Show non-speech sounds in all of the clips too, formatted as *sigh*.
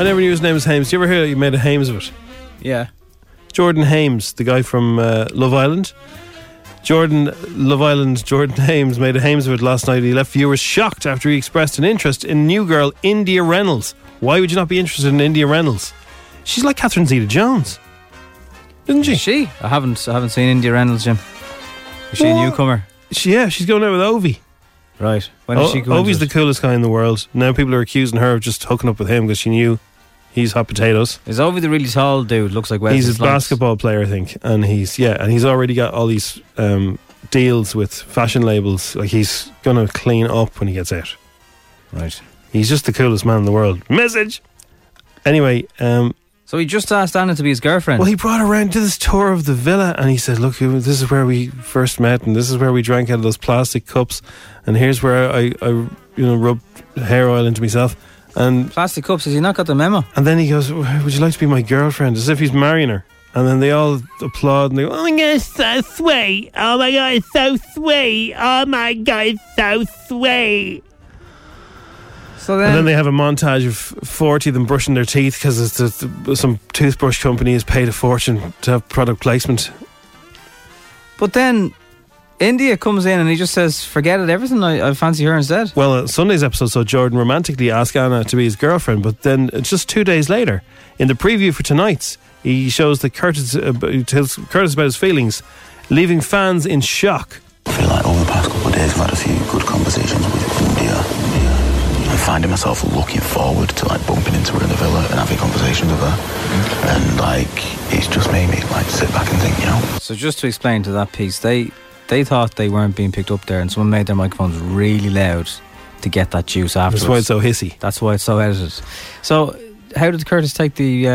I never knew his name was Hames. Do you ever hear you made a Hames of it? Yeah. Jordan Hames, the guy from uh, Love Island. Jordan, Love Island, Jordan *laughs* Hames made a Hames of it last night. He left viewers shocked after he expressed an interest in new girl India Reynolds. Why would you not be interested in India Reynolds? She's like Catherine Zeta Jones, isn't she? Is she? I haven't I haven't seen India Reynolds, Jim. Is she a newcomer? She, yeah, she's going out with Ovie. Right. When did O- she go Ovie's the coolest guy in the world. Now people are accusing her of just hooking up with him because she knew he's hot potatoes. He's over the really tall dude? Looks like Wesley he's a basketball player, I think, and he's yeah, and he's already got all these um, deals with fashion labels. Like he's gonna clean up when he gets out. Right. He's just the coolest man in the world. Message. Anyway, um, So he just asked Anna to be his girlfriend. well, he brought her around to this tour of the villa, and he said, "Look, this is where we first met, and this is where we drank out of those plastic cups, and here's where I, I you know, rubbed hair oil into myself." And Plastic cups. Has he not got the memo? And then he goes, Would you like to be my girlfriend? As if he's marrying her. And then they all applaud and they go, Oh my god, it's so sweet. Oh my god, it's so sweet. Oh my god, it's so sweet. So then, and then they have a montage of 40 of them brushing their teeth because some toothbrush company has paid a fortune to have product placement. But then India comes in and he just says, "Forget it, everything. I, I fancy her instead." Well, uh, Sunday's episode, so Jordan romantically ask Anna to be his girlfriend, but then uh, just two days later, in the preview for tonight's, he shows that Curtis, uh, tells Curtis about his feelings, leaving fans in shock. I feel like over the past couple of days I've had a few good conversations with India. I'm finding myself looking forward to like bumping into her in the villa and having conversations with her. And like it's just made me like sit back and think, you know. So just to explain to that piece, they they thought they weren't being picked up there, and someone made their microphones really loud to get that juice afterwards. That's why it's so hissy. That's why it's so edited. So, how did Curtis take the? Uh,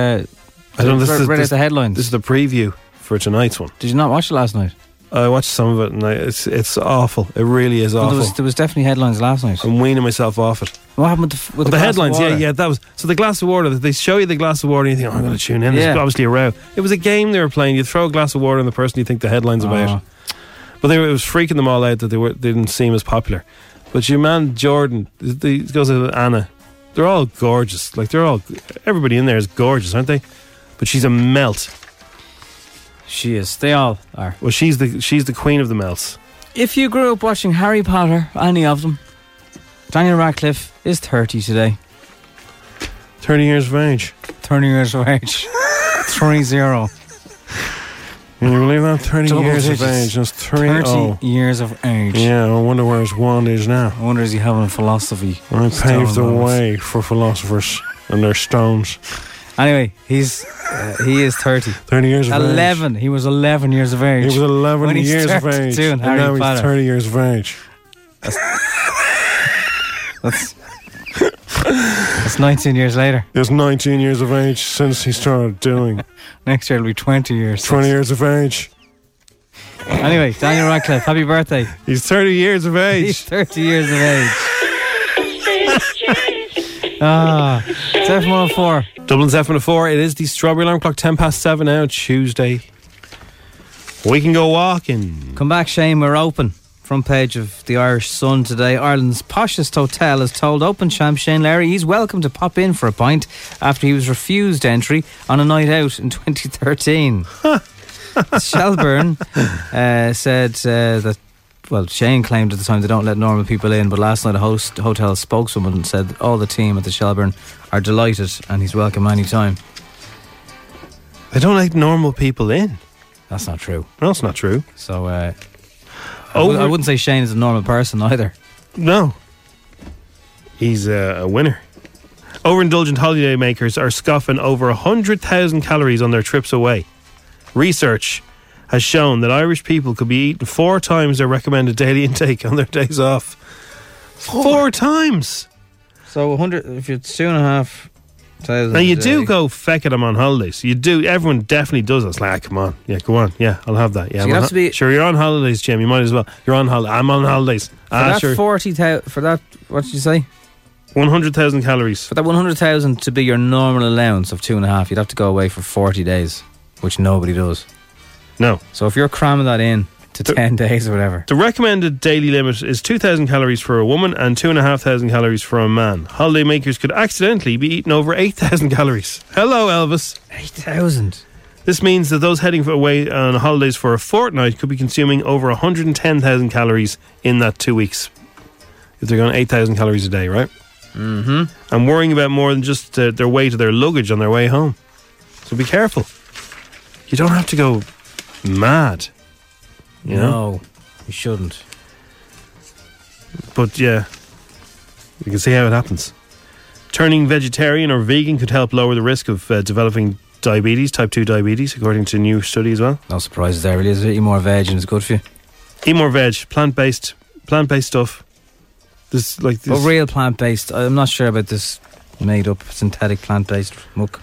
I don't know. This is, this, the headlines. this is the preview for tonight's one. Did you not watch it last night? I watched some of it and I, it's it's awful. It really is Well, awful. there was there was definitely headlines last night. I'm weaning myself off it. What happened with the, with Well, the, the, headlines, yeah, yeah, that was so. The glass of water. They show you the glass of water, and you think, "Oh, I'm going to tune in." There's Yeah. obviously a row. It was a game they were playing. You throw a glass of water on the person you think the headlines about, Oh. But they were, it was freaking them all out that they were they didn't seem as popular. But your man Jordan, he goes with Anna. They're all gorgeous. Like they're all everybody in there is gorgeous, aren't they? But she's a melt. She is. They all are. Well, she's the she's the queen of the melts. If you grew up watching Harry Potter, any of them, Daniel Radcliffe is 30 today. Thirty years of age. 30 years of age. *laughs* 3 0. Can you believe that? Thirty Double years of age. That's three. 30 oh. years of age. Yeah, I wonder where his wand is now. I wonder is he having philosophy? I paved the way for philosophers and their stones. Anyway, he's uh, he is 30. 30 years of age. 11. He was 11 years of age. He was 11 when he years of age. And Harry now he's 30 years of age. That's, *laughs* that's 19 years later. He's 19 years of age since he started doing. *laughs* Next year it'll be 20 years. 20 years of age. Anyway, Daniel Radcliffe, happy birthday. He's 30 years of *laughs* age. He's 30 years of age. *laughs* ah, it's F104. Dublin's F104. It is the strawberry alarm clock, 10 past 7 now, Tuesday. We can go walking. Come back, Shane. We're open. Front page of the Irish Sun today. Ireland's poshest hotel has told Open champ Shane Lowry he's welcome to pop in for a pint after he was refused entry on a night out in *laughs* 2013. *laughs* Shelbourne uh, said uh, that well, Shane claimed at the time they don't let normal people in, but last night a host hotel spokeswoman said all the team at the Shelbourne are delighted and he's welcome anytime. They don't let normal people in. That's not true. It's not true. So, uh, I w- I Over- wouldn't say Shane is a normal person either. No. He's a, a winner. Overindulgent holiday makers are scoffing over 100,000 calories on their trips away. Research has shown that Irish people could be eating four times their recommended daily intake on their days off. Four times! So, 100, if it's two and a half thousand. Now, you do go feck at them on holidays. You do. Everyone definitely does. It's like, ah, come on. Yeah, go on. Yeah, I'll have that. Yeah, So you have to be- Sure, you're on holidays, Jim. You might as well. You're on holiday. I'm on holidays. For Ah, that sure. 40,000, for that, what did you say? 100,000 calories. For that 100,000 to be your normal allowance of two and a half, you'd have to go away for 40 days, which nobody does. No. So if you're cramming that in to 10 days or whatever, The recommended daily limit is 2,000 calories for a woman and 2,500 calories for a man. Holiday makers could accidentally be eating over 8,000 calories. Hello, Elvis. 8,000. This means that those heading away on holidays for a fortnight could be consuming over 110,000 calories in that two weeks. If they're going 8,000 calories a day, right? Mm-hmm. And worrying about more than just uh, their weight of their luggage on their way home. So be careful. You don't have to go mad. You know? No, you shouldn't. But yeah, you can see how it happens. Turning vegetarian or vegan could help lower the risk of uh, developing diabetes, type 2 diabetes, according to a new study as well. No surprises there, really. Is it? Eat more veg and it's good for you. Eat more veg, plant based, plant based stuff. This like But real plant based, I'm not sure about this made up synthetic plant based muck.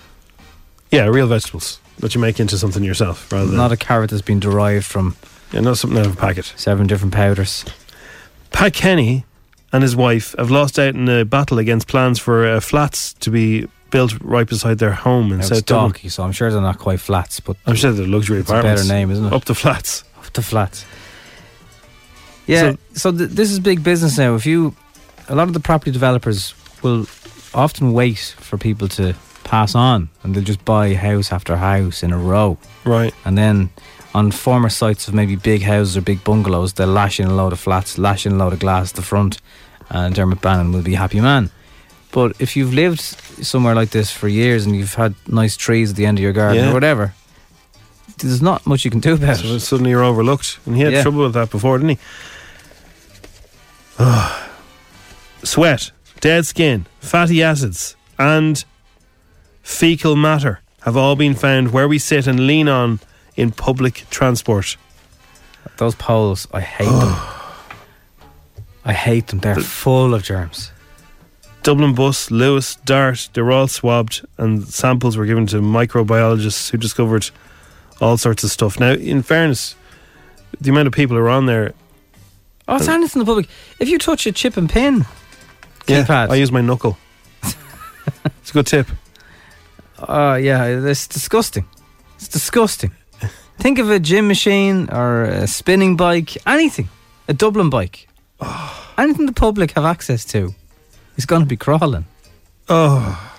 yeah, real vegetables that you make into something yourself rather than Not a carrot that's been derived from yeah, not something out of a packet. seven different powders. Pat Kenny and his wife have lost out in a battle against plans for uh, flats to be built right beside their home in Now, South it's Dublin. donkey, so I'm sure they're not quite flats, but I'm sure they're luxury it's a better name, isn't it? Up the flats. Up the flats. Yeah, so, th- this is big business now. If you, a lot of the property developers will often wait for people to pass on, and they'll just buy house after house in a row, Right. and then on former sites of maybe big houses or big bungalows, they'll lash in a load of flats, lash in a load of glass at the front, and Dermot Bannon will be a happy man. But if you've lived somewhere like this for years and you've had nice trees at the end of your garden Yeah. or whatever, there's not much you can do about So it. suddenly you're overlooked. And he had Yeah. trouble with that before, didn't he? Ah. *sighs* Sweat, dead skin, fatty acids, and fecal matter have all been found where we sit and lean on in public transport. Those poles, I hate them. *sighs* I hate them. They're full of germs. Dublin Bus, Luas, Dart, they were all swabbed and samples were given to microbiologists who discovered all sorts of stuff. Now, in fairness, the amount of people who are on there, Oh, it's uh, anything in the public. If you touch a chip and pin keypad, I use my knuckle. *laughs* it's a good tip. Oh yeah, it's disgusting. It's disgusting. Think of a gym machine or a spinning bike, anything, a Dublin bike, anything the public have access to is going to be crawling. Oh,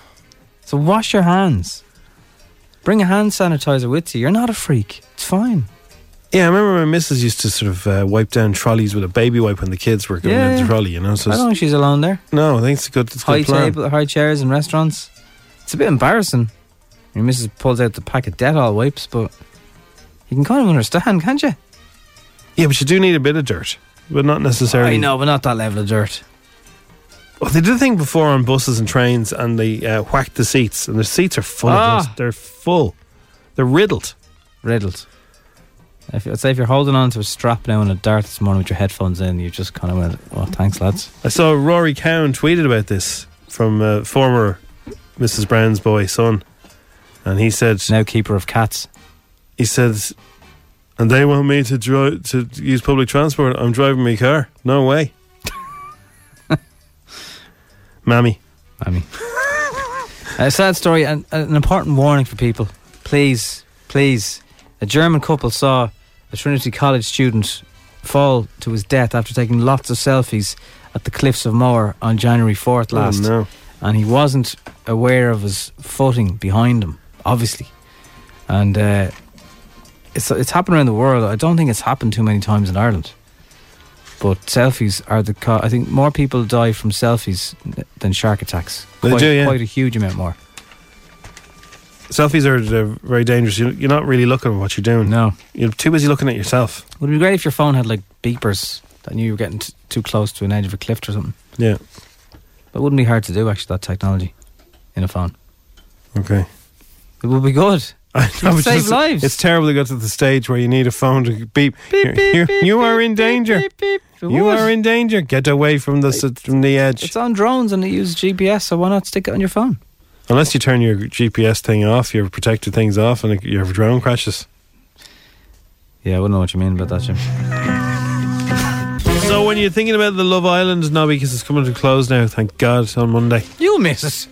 So wash your hands. Bring a hand sanitizer with you. You're not a freak. It's fine. yeah. I remember my missus used to sort of uh, wipe down trolleys with a baby wipe when the kids were going Yeah, into the trolley. You know, so I don't think she's alone there. no, I think it's a good, it's High good plan. table, high chairs in restaurants. It's a bit embarrassing. Your missus pulls out the pack of Dettol wipes, but you can kind of understand, can't you? Yeah, but you do need a bit of dirt, but not necessarily. I know, but not that level of dirt. Well, they did a thing before on buses and trains, and they uh, whacked the seats, and the seats are full Ah. of dust. They're full. They're riddled. riddled. If, I'd say if you're holding on to a strap now in a dart this morning with your headphones in, you just kind of went, "Oh, thanks, lads." I saw Rory Cowan tweeted about this from uh, former Mrs. Brown's boy son, and he said Now keeper of cats. He said, and they want me to drive to use public transport. I'm driving my car. No way, *laughs* mammy. Mean, *laughs* a sad story and an important warning for people. Please, please. A German couple saw a Trinity College student fall to his death after taking lots of selfies at the cliffs of Moher on January 4th last. Oh, no. and he wasn't aware of his footing behind him, obviously. And uh, it's it's happened around the world. I don't think it's happened too many times in Ireland. But selfies are the. Co- I think more people die from selfies than shark attacks. They Quite, do, yeah. quite a huge amount more. Selfies are very dangerous. You- You're not really looking at what you're doing. No. You're too busy looking at yourself. Would it be great if your phone had like beepers that knew you were getting t- too close to an edge of a cliff or something? Yeah. But it wouldn't be hard to do actually. That technology in a phone. Okay. It would be good. *laughs* I save just- lives. It's terrible to go to the stage where you need a phone to beep. Beep, beep, beep, you are in danger. beep, You are in danger. Get away from the from the edge. It's on drones and it uses GPS, so why not stick it on your phone? Unless you turn your GPS thing off, your protected things off, and your drone crashes. Yeah, I wouldn't know what you mean about that, Jim. So when you're thinking about the Love Island now, because it's coming to a close now, thank God on Monday. You'll miss it.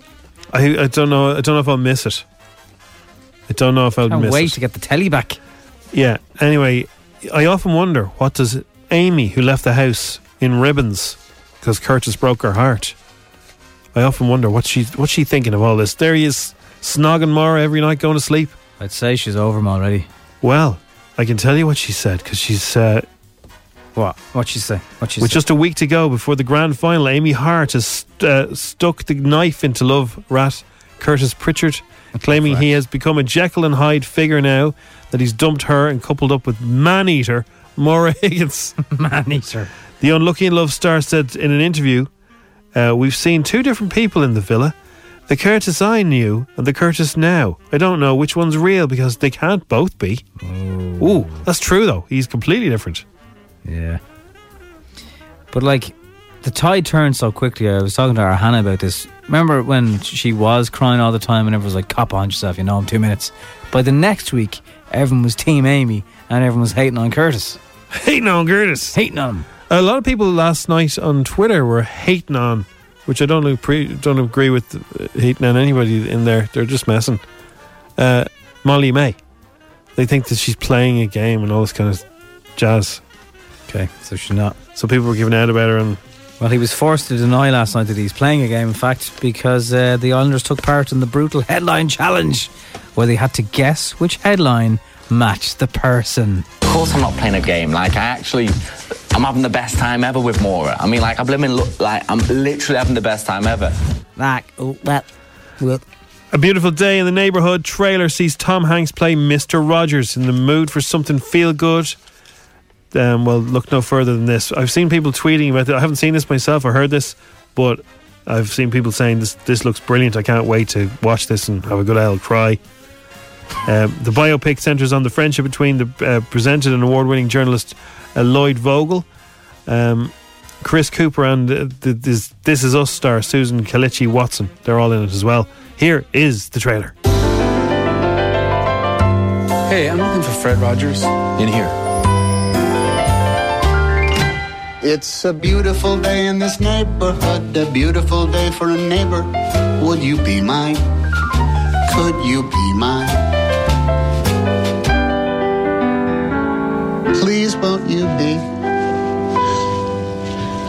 I I don't know. I don't know if I'll miss it. I don't know if I'll Can't miss wait it. to get the telly back. Yeah. Anyway, I often wonder what does Amy, who left the house in ribbons because Curtis broke her heart. I often wonder what she what's she thinking of all this. There he is, snogging Maura every night, going to sleep. I'd say she's over him already. Well, I can tell you what she said because she's uh, What? What'd she say? What'd she with say? just a week to go before the grand final. Amy Hart has uh, stuck the knife into love rat Curtis Pritchard, *laughs* claiming he has become a Jekyll and Hyde figure now that he's dumped her and coupled up with man eater Maura *laughs* Higgins. man eater. The unlucky in love star said in an interview, uh, "We've seen two different people in the villa." The Curtis I knew and the Curtis now. I don't know which one's real because they can't both be. Ooh, that's true though. He's completely different. Yeah. But like, the tide turned so quickly. I was talking to our Hannah about this. Remember when she was crying all the time and everyone was like, cop on yourself, you know, in two minutes. By the next week, everyone was Team Amy and everyone was hating on Curtis. Hating on Curtis. Hating on him. A lot of people last night on Twitter were hating on, which I don't agree, don't agree with uh, hating on anybody in there. They're just messing. Uh, Molly-Mae. They think that she's playing a game and all this kind of jazz. Okay, so she's not. So people were giving out about her and Well, he was forced to deny last night that he's playing a game, in fact, because uh, the Islanders took part in the brutal *laughs* headline challenge where they had to guess which headline matched the person. Of course, I'm not playing a game. Like, I actually, I'm having the best time ever with Maura. I mean, like, I'm living, lo- like, I'm literally having the best time ever. Like, oh, that. Well, A beautiful day in the neighborhood trailer sees Tom Hanks play Mr. Rogers in the mood for something feel good. Um, well, look no further than this. I've seen people tweeting about it. I haven't seen this myself or heard this, but I've seen people saying this this looks brilliant. I can't wait to watch this and have a good old cry. Um, the biopic centres on the friendship between the uh, presented and award-winning journalist uh, Lloyd Vogel, um, Chris Cooper, and uh, the, this, this Is Us star Susan Kelechi Watson. They're all in it as well. Here is the trailer. Hey, I'm looking for Fred Rogers. In here. It's a beautiful day in this neighborhood, a beautiful day for a neighbor. Would you be mine? Could you be mine? Please won't you be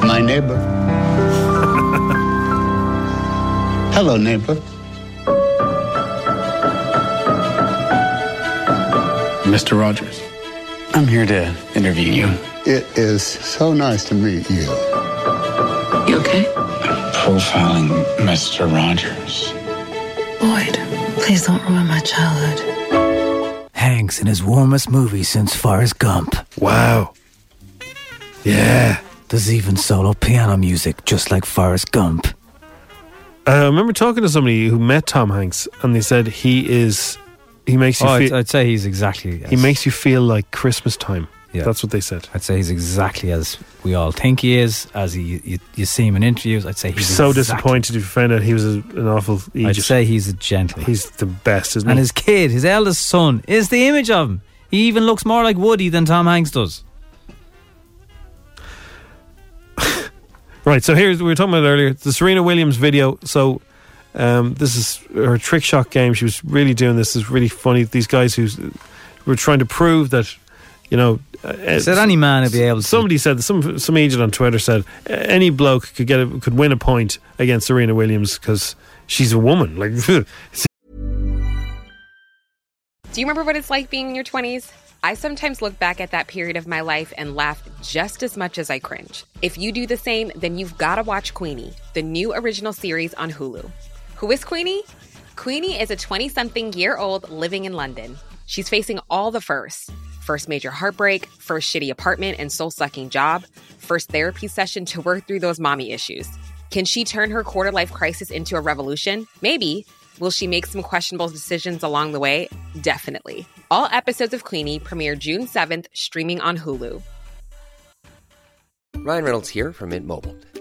my neighbor? *laughs* Hello, neighbor. Mr. Rogers. I'm here to interview you. It is so nice to meet you. You okay? I'm Profiling Mr. Rogers. Lloyd, please don't ruin my childhood. Hanks in his warmest movie since Forrest Gump. Wow. Yeah. There's even solo piano music, just like Forrest Gump. Uh, I remember talking to somebody who met Tom Hanks, and they said he is. He makes you Oh, I'd, feel. I'd say he's exactly. he makes you feel like Christmas time. Yeah. That's what they said. I'd say he's exactly as we all think he is. As he, you, you see him in interviews, I'd say He's he's so exactly- disappointed if you found out he was a, an awful I'd say he's a gentleman. He's the best, isn't and he? And his kid, his eldest son, is the image of him. He even looks more like Woody than Tom Hanks does. *laughs* Right, so here's we were talking about earlier the Serena Williams video. So um, this is her trick shot game. She was really doing this. Is really funny. These guys who were trying to prove that you know. Uh, Said any man would be able to. Somebody said some some agent on Twitter said uh, any bloke could get a, could win a point against Serena Williams because she's a woman. *laughs* Like Do you remember what it's like being in your 20s? I sometimes look back at that period of my life and laugh just as much as I cringe. If you do the same, then you've got to watch Queenie, the new original series on Hulu. Who is Queenie? Queenie is a 20 something year old living in London. She's facing all the firsts first major heartbreak, first shitty apartment and soul sucking job, first therapy session to work through those mommy issues. Can she turn her quarter life crisis into a revolution? Maybe. Will she make some questionable decisions along the way? Definitely. All episodes of Queenie premiere June 7th, streaming on Hulu. Ryan Reynolds here from Mint Mobile.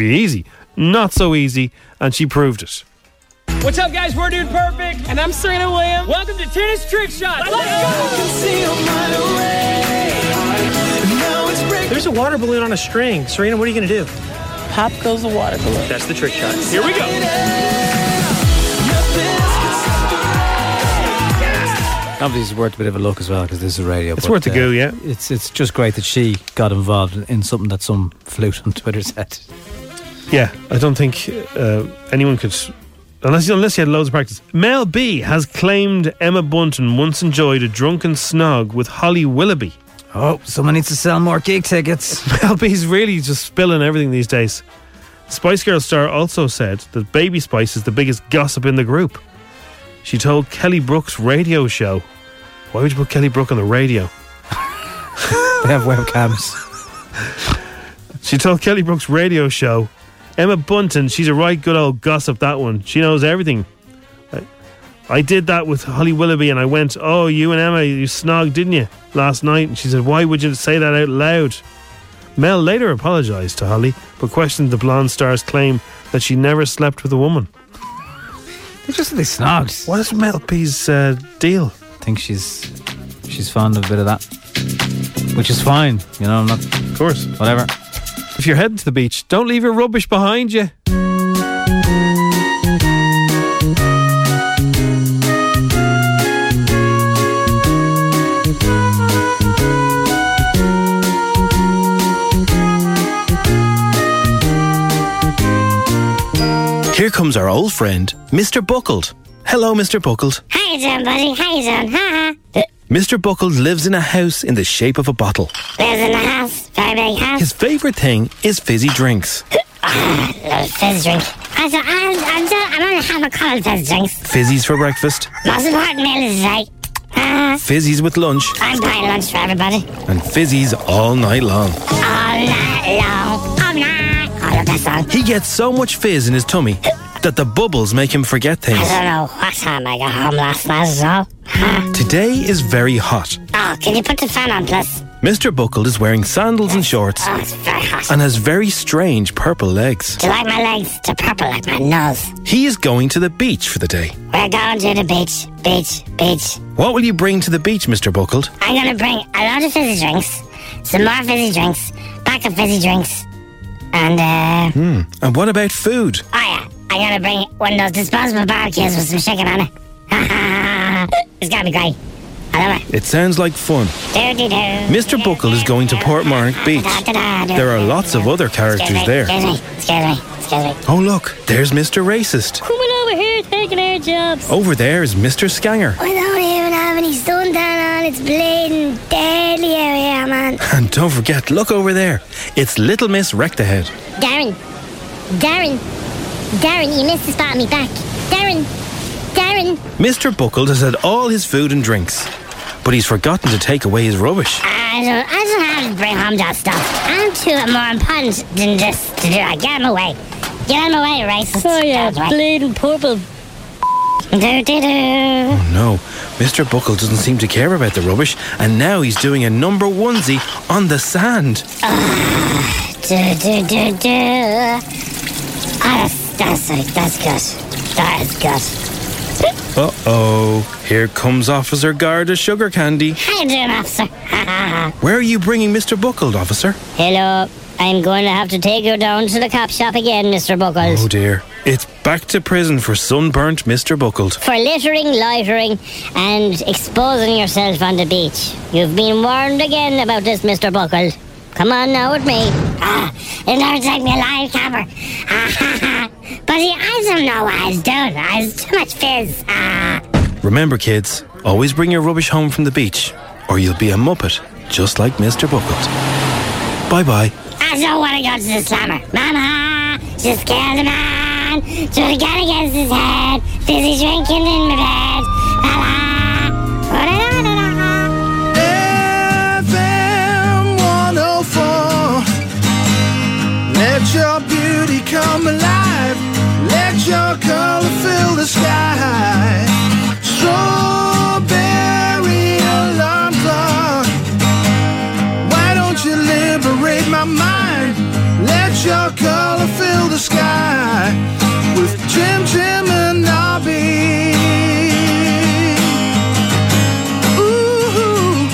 It'd be easy. Not so easy, and she proved it. What's up, guys? We're Dude Perfect. And I'm Serena Williams. Welcome to Tennis Trick Shot. There's a water balloon on a string. Serena, what are you going to do? Pop goes the water balloon. That's the trick shot. Here we go. Obviously, it's worth a bit of a look as well because this is radio. It's but, worth a uh, go, yeah. It's it's just great that she got involved in- in something that some flute on Twitter *laughs* said. Yeah, I don't think uh, anyone could, unless unless he had loads of practice. Mel B has claimed Emma Bunton once enjoyed a drunken snog with Holly Willoughby. Oh, someone needs to sell more gig tickets. *laughs* Mel B's really just spilling everything these days. Spice Girl star also said that Baby Spice is the biggest gossip in the group. She told Kelly Brook's radio show, "Why would you put Kelly Brook on the radio?" they have webcams. She told Kelly Brook's radio show, Emma Bunton, she's a right good old gossip, that one. She knows everything. I, I did that with Holly Willoughby and I went, Oh, you and Emma, you snogged, didn't you, last night? And she said, Why would you say that out loud? Mel later apologised to Holly, but questioned the blonde star's claim that she never slept with a woman. They just they snogged. What is Mel B's uh, deal? I think she's she's fond of a bit of that, which is fine. You know, I'm not. Of course. Whatever. If you're heading to the beach, don't leave your rubbish behind you. Here comes our old friend, Mr. Buckled. Hello, Mr. Buckled. How you doing, buddy? How you doing? Ha ha. Mr. Buckled lives in a house in the shape of a bottle. Lives in the house. Very big house. His favourite thing is fizzy drinks. Little fizz drink. I said, I'm, I'm, done- I'm only having a couple of fizz drinks. Fizzies for breakfast, Most important meal is today. Ha uh, fizzies with lunch, I'm buying lunch for everybody. and fizzies all night long. All night long. All night. I love that song. He gets so much fizz in his tummy that the bubbles make him forget things. I don't know what time I got home last night as well. Ha. Today is very hot. Oh, can you put the fan on, please? Mr. Buckled is wearing sandals and shorts Oh, it's very hot. and has very strange purple legs. Do you like my legs? They're purple like my nose. He is going to the beach for the day. We're going to the beach, beach, beach. What will you bring to the beach, Mr. Buckled? I'm gonna bring a lot of fizzy drinks, some more fizzy drinks, pack of fizzy drinks, and uh, Hmm. And what about food? oh yeah, I'm gonna bring one of those disposable barbecues with some chicken on it. *laughs* it's gonna be great. I love it. It sounds like fun. Mr. Buckle is going to Portmarnock Beach. There are lots of other characters there. Oh, look, there's Mr. Racist. Coming over here taking our jobs. Over there is Mr. Scanger. I don't even have any suntan on. It's bleeding deadly out here, man. *laughs* And don't forget, look over there. It's Little Miss Wrecked Ahead. Darren, Darren, Darren, you missed the spot on me back. Darren, Darren. Mr. Buckle has had all his food and drinks. But he's forgotten to take away his rubbish. I don't, I don't have to bring home that stuff. I'm too more important than this to do it. Get him away. Get him away, racist. Oh, yeah, Get him bleeding purple. Do, do, do. Oh no, Mr. Buckle doesn't seem to care about the rubbish, and now he's doing a number onesie on the sand. Do, do, do, do. Ah, that's, that's, that's good. That is good. Uh oh, here comes Officer Garda Sugar Candy. How you doing, officer? *laughs* Where are you bringing Mr. Buckled, officer? Hello. I'm going to have to take you down to the cop shop again, Mr. Buckles. Oh dear, it's back to prison for sunburnt Mr. Buckled. For littering, loitering, and exposing yourself on the beach. You've been warned again about this, Mr. Buckles. Come on now with me. Ah, it never take me alive, camper. *laughs* but he, I don't know what I was doing. I was too much fizz. Ah. Remember, kids, always bring your rubbish home from the beach, or you'll be a muppet, just like Mr. Buckled. Bye bye. I don't want to go to the slammer. Mama, just scared the man. Threw the gun against his head. Busy drinking in my bed. La la. FM 104. Let your beauty come alive. Let your color fill the sky. Strawberry alarm clock. Why don't you liberate my mind? Let your color fill the sky with Jim Jim and Nobby. Ooh.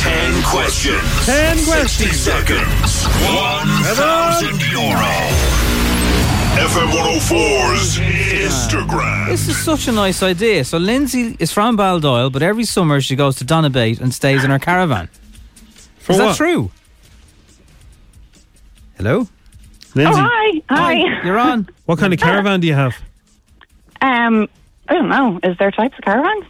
Ten questions. Ten 60 seconds. One thousand euro. FM 104's Instagram. This is such a nice idea. So Lindsay is from Baldoyle, but every summer she goes to Donabate and stays in her caravan. For is what? that true? Hello? Lindsay. Oh, hi. Hi. You're on. What kind of caravan do you have? Um, I don't know. Is there types of caravans?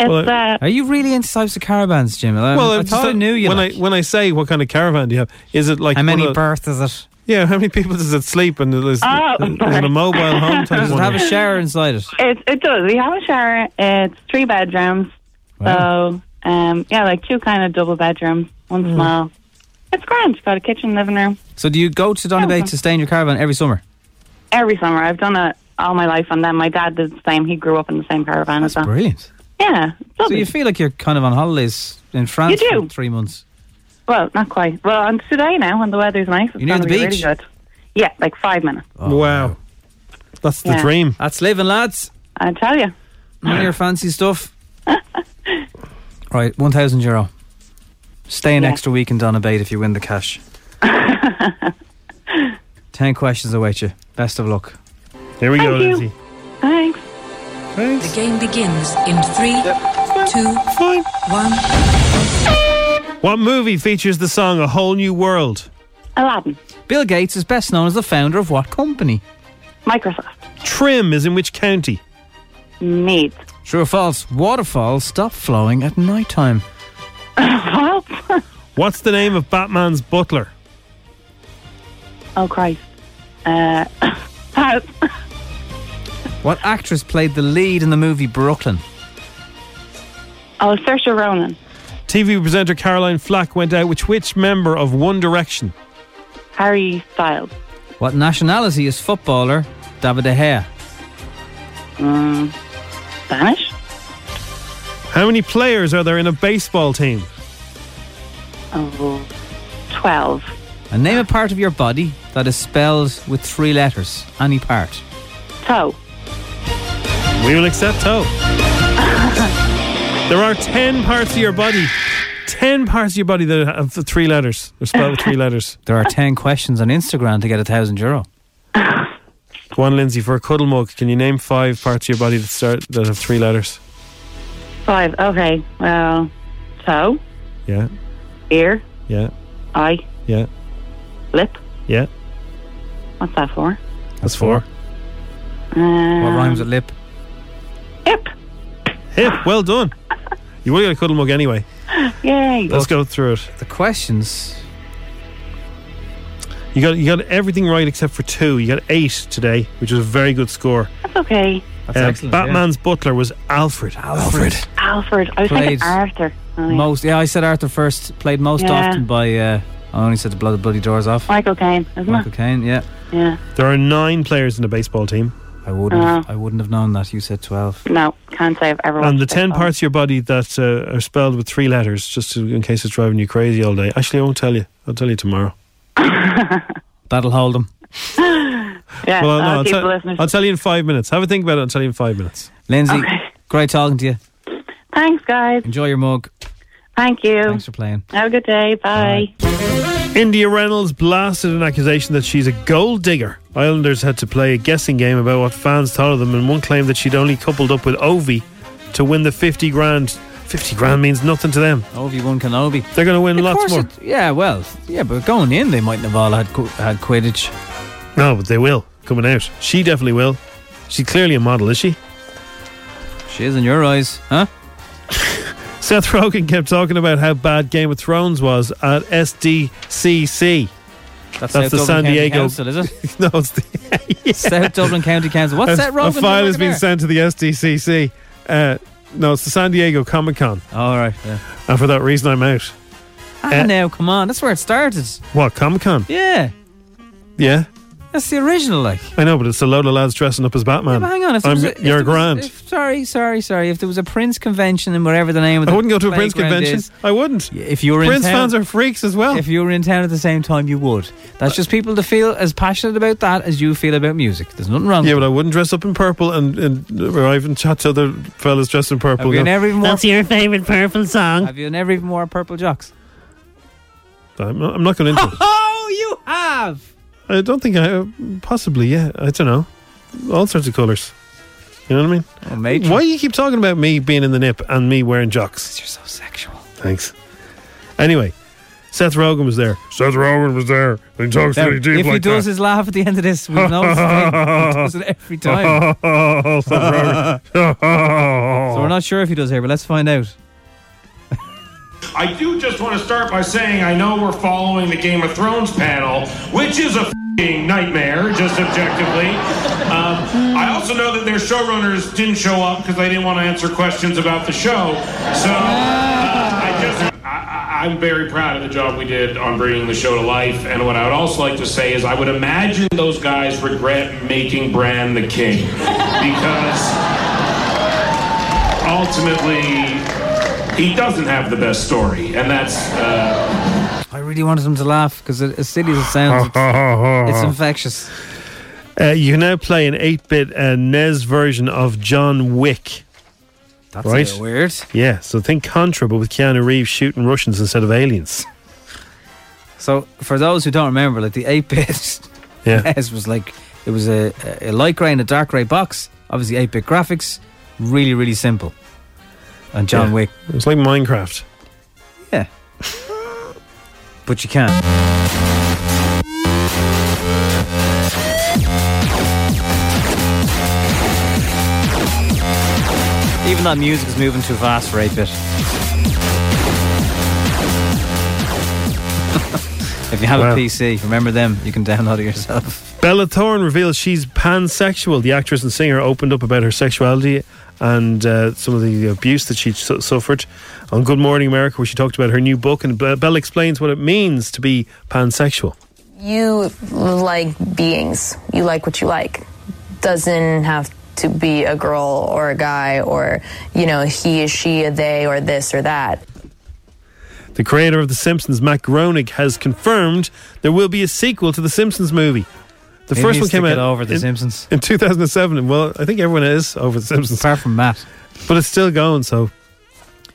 It's Well, uh, Are you really into types of caravans, Jim? I it's thought I knew you. When like. I when I say what kind of caravan do you have, is it like How many one of- berths is it? Yeah, how many people does it sleep? And is, Oh, is *laughs* it a mobile home type Does it have a shower inside it? it, it does. We have a shower. It's three bedrooms. So, um, yeah, like two kind of double bedrooms, one Hmm. small. It's grand. It's got a kitchen, living room. So do you go to Donabate to stay in your caravan every summer? Every summer. I've done it all my life, and then my dad did the same. He grew up in the same caravan as well. Brilliant. Yeah. it's So you feel like you're kind of on holidays in France You do. for three months. Well, not quite. Well, and today now, when the weather's nice, it's You near going to the be beach? really good. Yeah, like five minutes. Oh, wow. That's the Yeah. dream. That's living, lads. I tell you. None of your fancy stuff. *laughs* right, 1,000 euro. Stay an Yeah. extra week in Donabate if you win the cash. *laughs* 10 questions await you. Best of luck. Here we go, Thank you. Lindsay. Thanks. The game begins in three, two, one. What movie features the song "A Whole New World"? Aladdin. Bill Gates is best known as the founder of what company? Microsoft. Trim is in which county? Meath. True or false? Waterfalls stop flowing at night time. *laughs* well, What's the name of Batman's butler? oh Christ. Uh, *laughs* pass. What actress played the lead in the movie Brooklyn? Oh, Saoirse Ronan. TV presenter Caroline Flack went out with which member of One Direction? Harry Styles. What nationality is footballer David De Gea? Um, Spanish. How many players are there in a baseball team? Oh, 12. And name a part of your body that is spelled with three letters. Any part. Toe. We will accept toe. there are 10 parts of your body. 10 parts of your body that have the three letters. They're spelled with three letters. *laughs* There are 10 questions on Instagram to get a thousand euro. Go on, Lindsay, for a cuddle mug, can you name five parts of your body that start that have three letters? Five. Okay. Well, toe, Yeah, ear, yeah, eye, yeah, lip. yeah. What's that for? That's four. Uh, What rhymes with lip? Hip. Hip, well done. You will get a cuddle mug anyway. Yay. Let's go through it. The questions. You got you got everything right except for two. You got eight today, which is a very good score. That's okay. That's Uh, excellent, yeah. Batman's butler was Alfred. Alfred. Alfred. I was Played thinking Arthur. Oh, yeah. Most, yeah, I said Arthur first. Played most Yeah. often by. Uh, I only said the blood bloody doors off. Michael Caine, isn't Michael it? Caine, yeah. Yeah. There are nine players in the baseball team. I wouldn't. Oh. I wouldn't have known that. You said twelve. No, can't say I've ever. And the 10 parts of your body that uh, are spelled with three letters, just to, in case it's driving you crazy all day. Actually, I won't tell you. I'll tell you tomorrow. *laughs* That'll hold them. Yeah, well, no, I'll I'll, keep tell- listening. I'll tell you in five minutes. Have a think about it. I'll tell you in five minutes. Lindsay, Okay. great talking to you. Thanks, guys. Enjoy your mug. Thank you. Thanks for playing. Have a good day. Bye. India Reynolds blasted an accusation that she's a gold digger. Islanders had to play a guessing game about what fans thought of them, and one claimed that she'd only coupled up with Ovie to win the 50 grand. 50 grand means nothing to them. Ovie won Kenobi. They're going to win Of lots more. it- yeah, well, yeah, but going in, they mightn't have all had qu- had Quidditch. No, but they will coming out. She definitely will. She's clearly a model, is she? She is in your eyes, huh? Seth Rogen kept talking about how bad Game of Thrones was at SDCC. That's, That's the Dublin San County Diego. Council, is it? *laughs* no, it's the *laughs* South Dublin County Council. What's a, that, Rogen? A file has been there? sent to the SDCC. Uh, no, it's the San Diego Comic Con. All right, yeah. And for that reason, I'm out. Ah, Uh, now, come on. That's where it started. What, Comic Con? Yeah. Yeah. That's the original, like. I know, but it's a load of lads dressing up as Batman. But hang on, if I'm, was a, you're there was- grand. if- sorry, sorry, sorry. If there was a Prince convention and whatever the name of I wouldn't go to a Prince playground convention. is, I wouldn't. if you were Prince in town, fans are freaks as well. If you were in town at the same time, you would. That's just people to feel as passionate about that as you feel about music. There's nothing wrong. yeah, with but I wouldn't dress up in purple and, and arrive and chat to other fellas dressed in purple. Have you Go, never even wore, That's your favourite purple song. Have you never even wore purple jocks? I'm not, I'm not going into it. *laughs* Oh, you have. I don't think I. Possibly, yeah. I don't know. All sorts of colours. You know what I mean? Oh, matron. Why do you keep talking about me being in the nip and me wearing jocks? You're so sexual. Thanks. Anyway, Seth Rogen was there. Seth Rogen was there. He talks Now, really deep if he does that. his laugh at the end of this, we know noticed it. he does it every *laughs* time. Seth *laughs* Rogen. So we're not sure if he does here, but let's find out. I do just want to start by saying I know we're following the Game of Thrones panel, which is a fing nightmare, just objectively. Um, I also know that their showrunners didn't show up because they didn't want to answer questions about the show. So uh, I just. I, I'm very proud of the job we did on bringing the show to life. And what I would also like to say is I would imagine those guys regret making Bran the king. Because ultimately, he doesn't have the best story. And that's. Uh, really wanted him to laugh because as silly as it sounds, it's, it's *laughs* infectious. Uh, you can now play an 8 bit uh, NES version of John Wick. That's right? a bit weird. Yeah, so think Contra, but with Keanu Reeves shooting Russians instead of aliens. So for those who don't remember, like the eight bit *laughs* Yeah. NES was like it was a, a light grey and a dark grey box. Obviously eight bit graphics, really really simple. And John Yeah. Wick, It was like Minecraft. yeah, but you can. Even that music is moving too fast for 8 bit. *laughs* if you have Wow. a PC, remember them, you can download it yourself. Bella Thorne reveals she's pansexual. The actress and singer opened up about her sexuality and uh, some of the abuse that she su- suffered on Good Morning America, where she talked about her new book. And Be- Bella explains what it means to be pansexual. You like beings. You like what you like. Doesn't have to be a girl or a guy or, you know, he, is she, a they, or this or that. The creator of The Simpsons, Matt Groening, has confirmed there will be a sequel to The Simpsons movie. The He first one came out over The in, Simpsons. in 2007. Well, I think everyone is over The Simpsons, apart from Matt. But it's still going. So,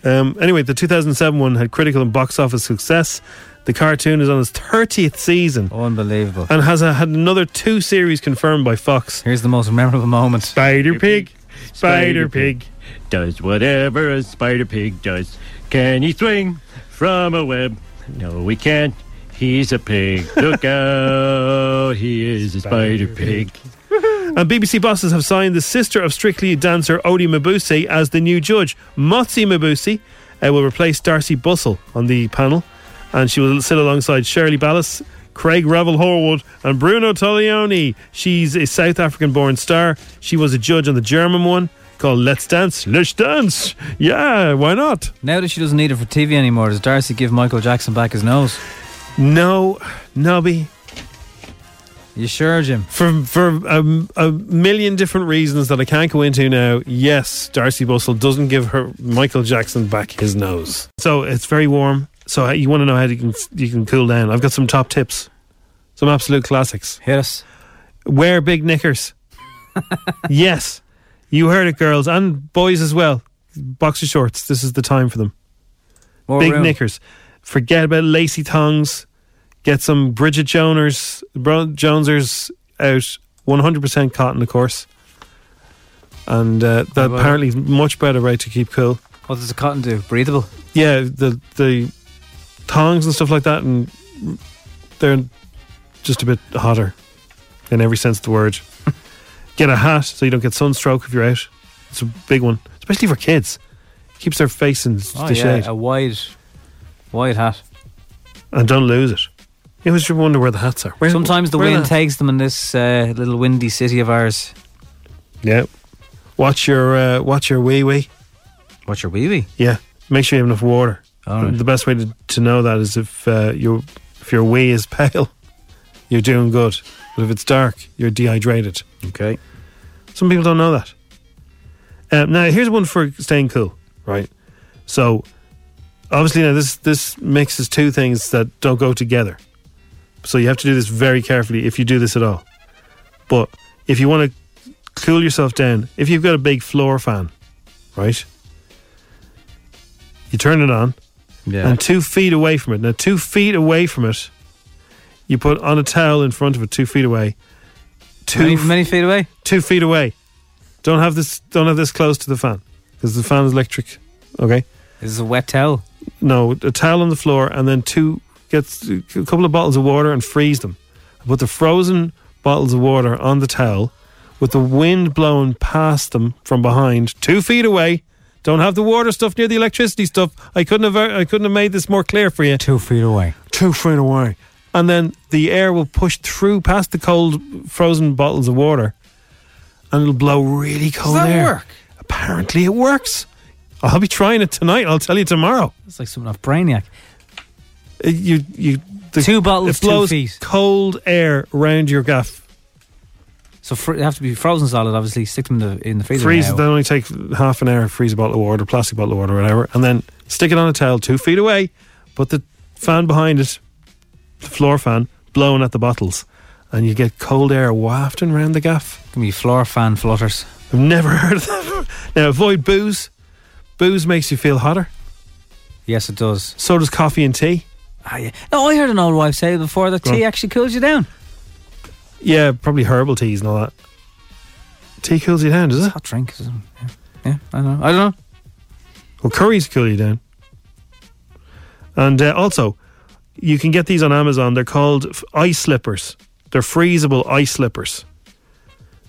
um, anyway, the 2007 one had critical and box office success. The cartoon is on its 30th season Unbelievable. and has uh, had another two series confirmed by Fox. Here's the most memorable moment. Spider Pig, Spider Pig. does whatever a spider pig does. Can he swing from a web? No, we can't. He's a pig. Look *laughs* out, he is a spider pig. And BBC bosses have signed the sister of Strictly dancer Oti Mabuse as the new judge. Motsi Mabuse uh, will replace Darcy Bussell on the panel, and she will sit alongside Shirley Ballas, Craig Revel Horwood, and Bruno Tonioli. She's a South African born star. She was a judge on the German one called Let's Dance. Let's Dance. Yeah, why not? Now that she doesn't need it for TV anymore, does Darcy give Michael Jackson back his nose? No, Nobby. You sure, Jim? For for a, a million different reasons that I can't go into now, yes, Darcy Bussell doesn't give her Michael Jackson back his nose. So it's very warm. So uh, you want to know how you can you can cool down. I've got some top tips, some absolute classics. Hit us. Wear big knickers. *laughs* yes, you heard it, girls and boys as well. Boxer shorts. This is the time for them. More big room. knickers. Forget about lacy tongues. Get some Bridget Joners, Jonesers out. 100% cotton, of course. And uh, that apparently is much better way to keep cool. What does the cotton do? Breathable? Yeah, the the tongs and stuff like that, and they're just a bit hotter in every sense of the word. *laughs* get a hat so you don't get sunstroke if you're out. It's a big one, especially for kids. Keeps their face in Oh, the yeah, shade, a wide, wide hat. and don't lose it. You always wonder where the hats are. Where- Sometimes the wind the- takes them in this uh, little windy city of ours. Yeah. Watch your uh, watch your wee wee. Watch your wee wee. Yeah. Make sure you have enough water. Right. The best way to, to know that is if uh, your if your wee is *laughs* pale, you're doing good. But if it's dark, you're dehydrated. Okay. Some people don't know that. Um, now here's one for staying cool, right? So obviously now this this mixes two things that don't go together. So you have to do this very carefully if you do this at all. But if you want to cool yourself down, if you've got a big floor fan, right? You turn it on, Yeah. and two feet away from it. Now, two feet away from it, you put on a towel in front of it, two feet away. Two Many, many feet away. two feet away. Don't have this. Don't have this close to the fan because the fan is electric. Okay. This is a wet towel. No, a towel on the floor, and then two gets a couple of bottles of water and freeze them. Put the frozen bottles of water on the towel with the wind blowing past them from behind, two feet away. Don't have the water stuff near the electricity stuff. I couldn't have. I couldn't have made this more clear for you. Two feet away. Two feet away, and then the air will push through past the cold frozen bottles of water, and it'll blow really cold Does that air. work? Apparently, it works. I'll be trying it tonight. I'll tell you tomorrow. It's like something off Brainiac. Uh, You you the, Two bottles, it two feet. cold air around your gaff. So fr- they have to be frozen solid. Obviously, stick them in the in the freezer. Freeze. They only take half an hour. Freeze a bottle of water, plastic bottle of water, whatever, and then stick it on a towel two feet away. Put the fan behind it, the floor fan, blowing at the bottles, and you get cold air wafting around the gaff. Can be floor fan flutters. I've never *laughs* heard of that. Now avoid booze. Booze makes you feel hotter. Yes, it does. So does coffee and tea. Ah, yeah. No, I heard an old wife say before that Go tea on. actually cools you down. Yeah, probably herbal teas and all that. Tea cools you down, does it? Hot drink. isn't it? Yeah. yeah, I don't know. I don't know. Well, curries cool you down. And uh, also, you can get these on Amazon. They're called f- ice slippers. They're freezable ice slippers.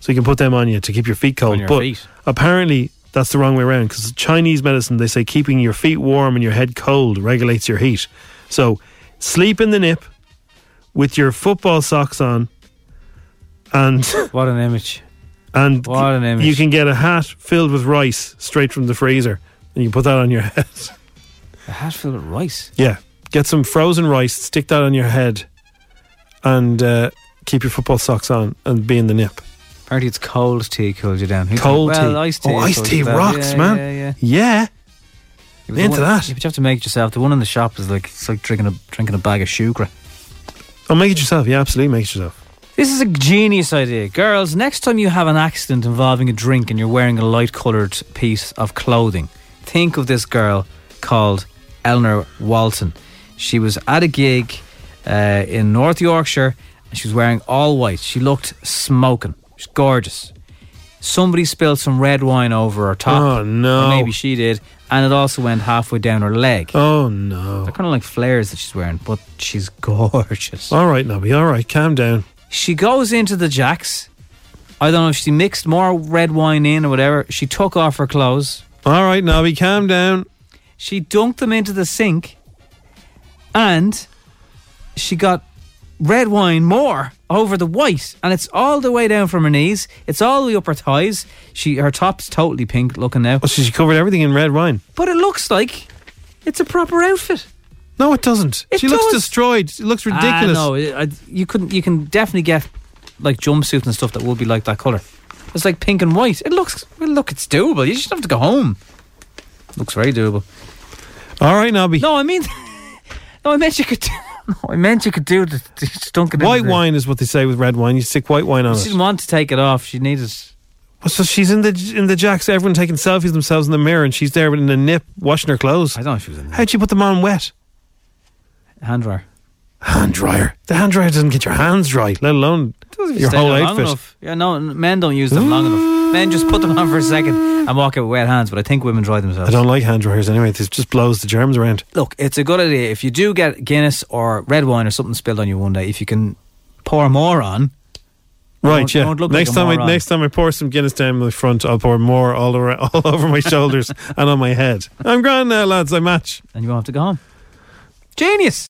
So you can put them on you to keep your feet cold. On your but feet. apparently, that's the wrong way around because Chinese medicine, they say keeping your feet warm and your head cold regulates your heat. So sleep in the nip with your football socks on and *laughs* What an image. and What an image. you can get a hat filled with rice straight from the freezer and you can put that on your *laughs* head. A hat filled with rice. Yeah. Get some frozen rice, stick that on your head, and uh, keep your football socks on and be in the nip. Apparently, it's cold tea cools you down. Who Cold well, tea. iced tea. Oh, iced cools tea you down. rocks, Yeah, man. Yeah, yeah. Yeah. But the Into one- that. yeah, But you have to make it yourself. The one in the shop is like it's like drinking a drinking a bag of sugar. Oh, make it yourself. Yeah, absolutely make it yourself. This is a genius idea. Girls, next time you have an accident involving a drink and you're wearing a light coloured piece of clothing, think of this girl called Eleanor Walton. She was at a gig uh, in North Yorkshire and she was wearing all white. She looked smoking. She's gorgeous. Somebody spilled some red wine over her top. Oh, no. Or maybe she did. And it also went halfway down her leg. Oh, no. They're kind of like flares that she's wearing, but she's *laughs* gorgeous. All right, Nobby. All right. Calm down. She goes into the jacks. I don't know if she mixed more red wine in or whatever. She took off her clothes. All right, Nobby. Calm down. She dunked them into the sink. And she got red wine more over the white, and it's all the way down from her knees. It's all the way up her thighs. She her top's totally pink looking now. Oh, so she covered everything in red wine. But it looks like it's a proper outfit. No, it doesn't. It she looks destroyed. It looks Ah, ridiculous. no, I, you couldn't. You can definitely get like jumpsuits and stuff that will be like that color. It's like pink and white. It looks. Well, look, it's doable. You just have to go home. Looks very doable. All right, Nobby. No, I mean, *laughs* no, I meant you could. No, I meant you could do the, the in White the- wine is what they say with red wine. You stick white wine on She it. didn't want to take it off. She needed. So she's in the in the jacks. Everyone taking selfies themselves in the mirror, and she's there in a nip washing her clothes. I don't know if she was in. How'd you put them on wet? Hand dryer. Hand dryer. The hand dryer doesn't get your hands dry, let alone your whole outfit. Yeah, no, men don't use them long enough. Men just put them on for a second and walk out with wet hands. But I think women dry themselves. I don't like hand dryers anyway. It just blows the germs around. Look, it's a good idea if you do get Guinness or red wine or something spilled on you one day. If you can pour more on, Right, yeah. next like time, I, next time I pour some Guinness down my front, I'll pour more all around, *laughs* all over my shoulders and on my head. I'm grand now, lads. I match. and you won't have to go home. Genius.